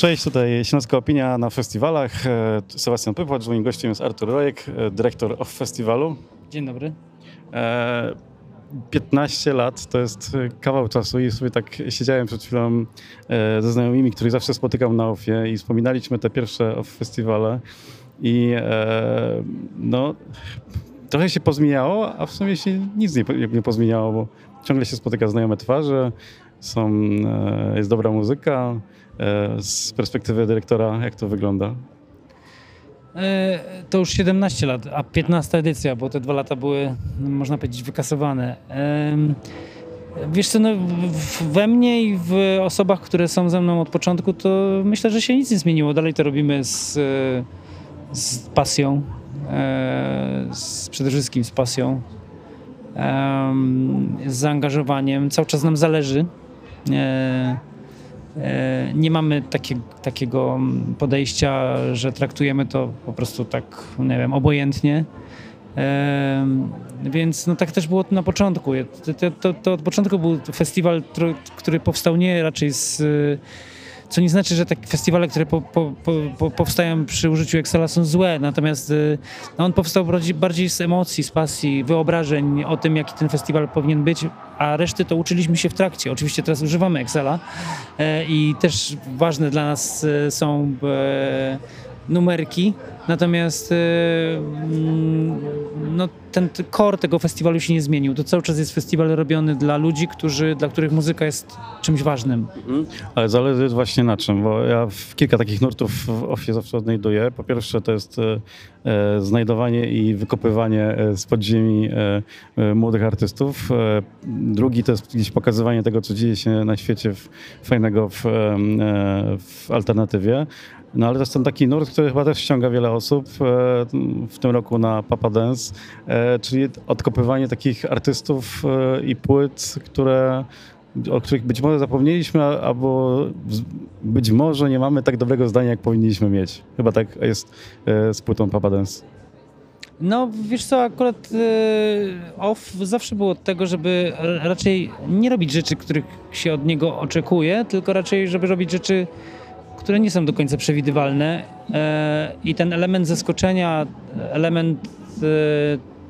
Cześć, tutaj Śląska Opinia na festiwalach. E, Sebastian Pypłacz, moim gościem jest Artur Rojek, e, dyrektor of festiwalu. Dzień dobry. E, 15 lat to jest kawał czasu i sobie tak siedziałem przed chwilą e, ze znajomymi, których zawsze spotykam na OFie i wspominaliśmy te pierwsze OFF festiwale i e, no trochę się pozmieniało, a w sumie się nic nie, nie pozmieniało, bo ciągle się spotyka znajome twarze, są, e, jest dobra muzyka. E, z perspektywy dyrektora, jak to wygląda? E, to już 17 lat, a 15 edycja, bo te dwa lata były, można powiedzieć, wykasowane. Wiesz co, no, we mnie i w osobach, które są ze mną od początku, to myślę, że się nic nie zmieniło. Dalej to robimy z, z pasją, z, przede wszystkim z pasją, z zaangażowaniem. Cały czas nam zależy. E, nie mamy takie, takiego podejścia, że traktujemy to po prostu tak, nie wiem, obojętnie. E, więc no tak też było na początku. To, to, to od początku był festiwal, który powstał nie raczej z co nie znaczy, że takie festiwale, które po, po, po, powstają przy użyciu Excela są złe, natomiast y, no on powstał bardziej, z emocji, z pasji, wyobrażeń o tym, jaki ten festiwal powinien być, a reszty to uczyliśmy się w trakcie. Oczywiście teraz używamy Excela e, i też ważne dla nas e, są e, numerki, natomiast mm, no, ten core tego festiwalu się nie zmienił. To cały czas jest festiwal robiony dla ludzi, którzy, dla których muzyka jest czymś ważnym. Mhm. Ale zależy właśnie na czym, bo ja w kilka takich nurtów w OFIE zawsze odnajduję. Po pierwsze to jest e, e znajdowanie i wykopywanie e, z podziemi młodych artystów. Drugi to jest gdzieś pokazywanie tego, co dzieje się na świecie w, fajnego w, w alternatywie. No ale to jest ten taki nurt, który chyba też ściąga wiele osób w tym roku na Papa Dance E, czyli odkopywanie takich artystów e, i płyt, które, o których być może zapomnieliśmy, albo być może nie mamy tak dobrego zdania, jak powinniśmy mieć. Chyba tak jest e, z płytą Papa Dance. No, wiesz co, akurat off zawsze było od tego, żeby raczej nie robić rzeczy, których się od niego oczekuje, tylko raczej, żeby robić rzeczy, które nie są do końca przewidywalne. I ten element zaskoczenia, element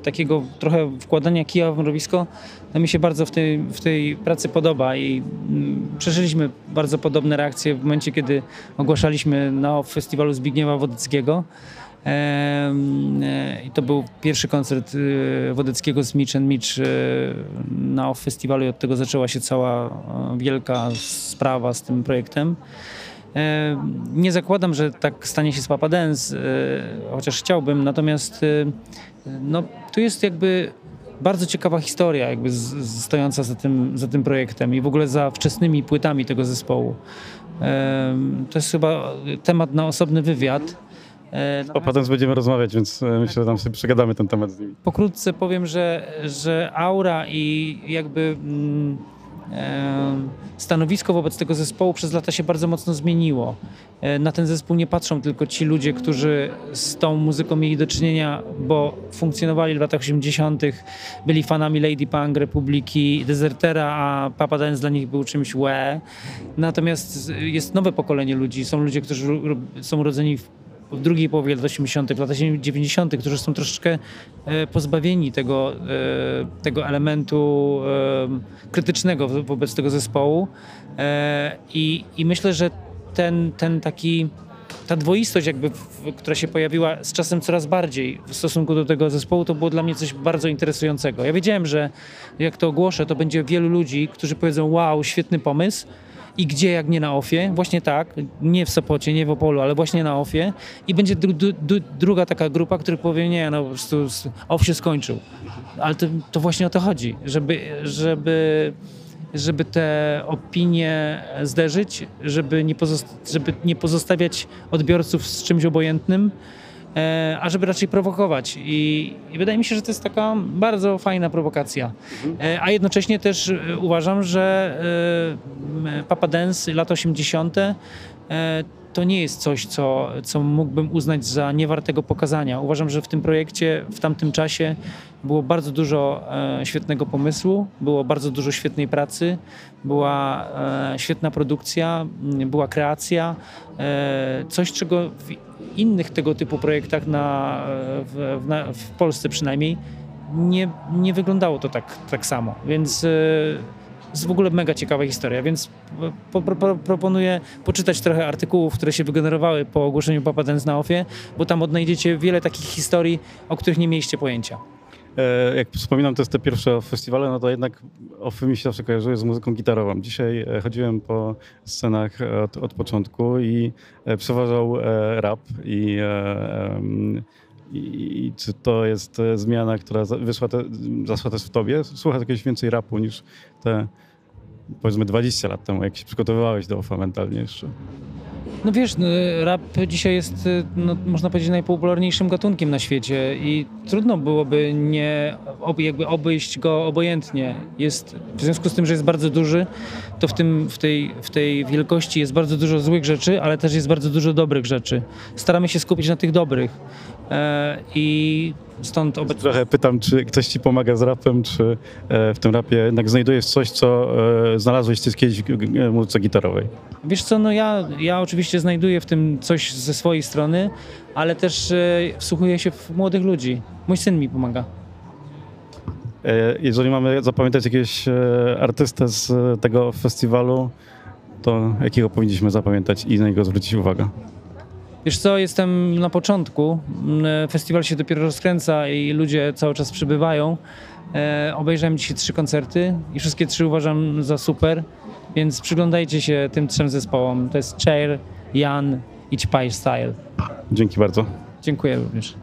takiego trochę wkładania kija w mrowisko no mi się bardzo w tej, w tej pracy podoba i mm, przeżyliśmy bardzo podobne reakcje w momencie, kiedy ogłaszaliśmy na festiwalu Zbigniewa Wodeckiego. E, I to był pierwszy koncert Wodeckiego z Mitch and Mitch na festiwalu i od tego zaczęła się cała wielka sprawa z tym projektem. E, nie zakładam, że tak stanie się z Papa Dance, e, chociaż chciałbym, natomiast no, tu jest jakby bardzo ciekawa historia jakby stojąca za tym, za tym projektem i w ogóle za wczesnymi płytami tego zespołu. To jest chyba temat na osobny wywiad. E, o potem będziemy rozmawiać, więc e, myślę, że tam sobie przegadamy ten temat z nimi. Pokrótce powiem, że, że aura i jakby mm, stanowisko wobec tego zespołu przez lata się bardzo mocno zmieniło. E, na ten zespół nie patrzą tylko ci ludzie, którzy z tą muzyką mieli do czynienia, bo funkcjonowali w latach 80., byli fanami Lady Punk, Republiki, Desertera, a Papa Dance dla nich był czymś łe. Natomiast jest nowe pokolenie ludzi, są ludzie, którzy są urodzeni w w drugiej połowie lat 80., w latach 90., którzy są troszeczkę e, pozbawieni tego, e, tego elementu e, krytycznego wobec tego zespołu. I, i myślę, że ten, ten taki ta dwoistość jakby, która się pojawiła z czasem coraz bardziej w stosunku do tego zespołu, to było dla mnie coś bardzo interesującego. Ja wiedziałem, że jak to ogłoszę, to będzie wielu ludzi, którzy powiedzą wow, świetny pomysł, i gdzie jak nie na OFie, właśnie tak, nie w Sopocie, nie w Opolu, ale właśnie na OFie. I będzie dru, dru, druga taka grupa, która powie nie, no po prostu OFF się skończył. Ale to, to właśnie o to chodzi, żeby, żeby żeby te opinie zderzyć, żeby nie, żeby nie pozostawiać odbiorców z czymś obojętnym, a żeby raczej prowokować. I, I, wydaje mi się, że to jest taka bardzo fajna prowokacja. E, a jednocześnie też e, uważam, że Papa Dance, lata 80., to nie jest coś, co, co mógłbym uznać za niewartego pokazania. Uważam, że w tym projekcie w tamtym czasie było bardzo dużo e, świetnego pomysłu, było bardzo dużo świetnej pracy, była e, świetna produkcja, była kreacja, e, coś czego w innych tego typu projektach na, e, w, w, na, w Polsce przynajmniej nie, nie wyglądało to tak, tak samo, więc e, jest w ogóle mega ciekawa historia, więc po, po, po, proponuję poczytać trochę artykułów, które się wygenerowały po ogłoszeniu Papa Dance na OFie, bo tam odnajdziecie wiele takich historii, o których nie mieliście pojęcia. E, Jak wspominam, to jest te pierwsze festiwale, no to jednak OFY mi się zawsze kojarzyły z muzyką gitarową. Dzisiaj e, chodziłem po scenach e, od, od początku i e, przeważał e, rap i, e, i, czy to jest zmiana, która wyszła, te, zaszła też w tobie? Słuchasz jakiegoś więcej rapu niż te powiedzmy 20 lat temu, jak się przygotowywałeś do OFA mentalnie jeszcze? No wiesz, no, rap dzisiaj jest, y, no, można powiedzieć, najpopularniejszym gatunkiem na świecie i trudno byłoby nie jakby obejść go obojętnie. Jest, w związku z tym, że jest bardzo duży, to w, tym, w, tej, w tej wielkości jest bardzo dużo złych rzeczy, ale też jest bardzo dużo dobrych rzeczy. Staramy się skupić na tych dobrych e, i stąd obecnie... Trochę pytam, czy ktoś ci pomaga z rapem, czy e, w tym rapie jednak znajdujesz coś, co e, znalazłeś ty kiedyś muzyce gitarowej? Wiesz co, no ja, ja oczywiście znajduję w tym coś ze swojej strony, ale też e, wsłuchuję się w młodych ludzi. Mój syn mi pomaga. E, Jeżeli mamy zapamiętać jakiegoś e, artystę z tego festiwalu, to jakiego powinniśmy zapamiętać i na niego zwrócić uwagę? Wiesz co, jestem na początku. Mm, Festiwal się dopiero rozkręca i ludzie cały czas przybywają. E, obejrzałem dzisiaj trzy koncerty i wszystkie trzy uważam za super, więc przyglądajcie się tym trzem zespołom. To jest Chair, Jan i Ćpaj Style. Dzięki bardzo. Dziękuję również.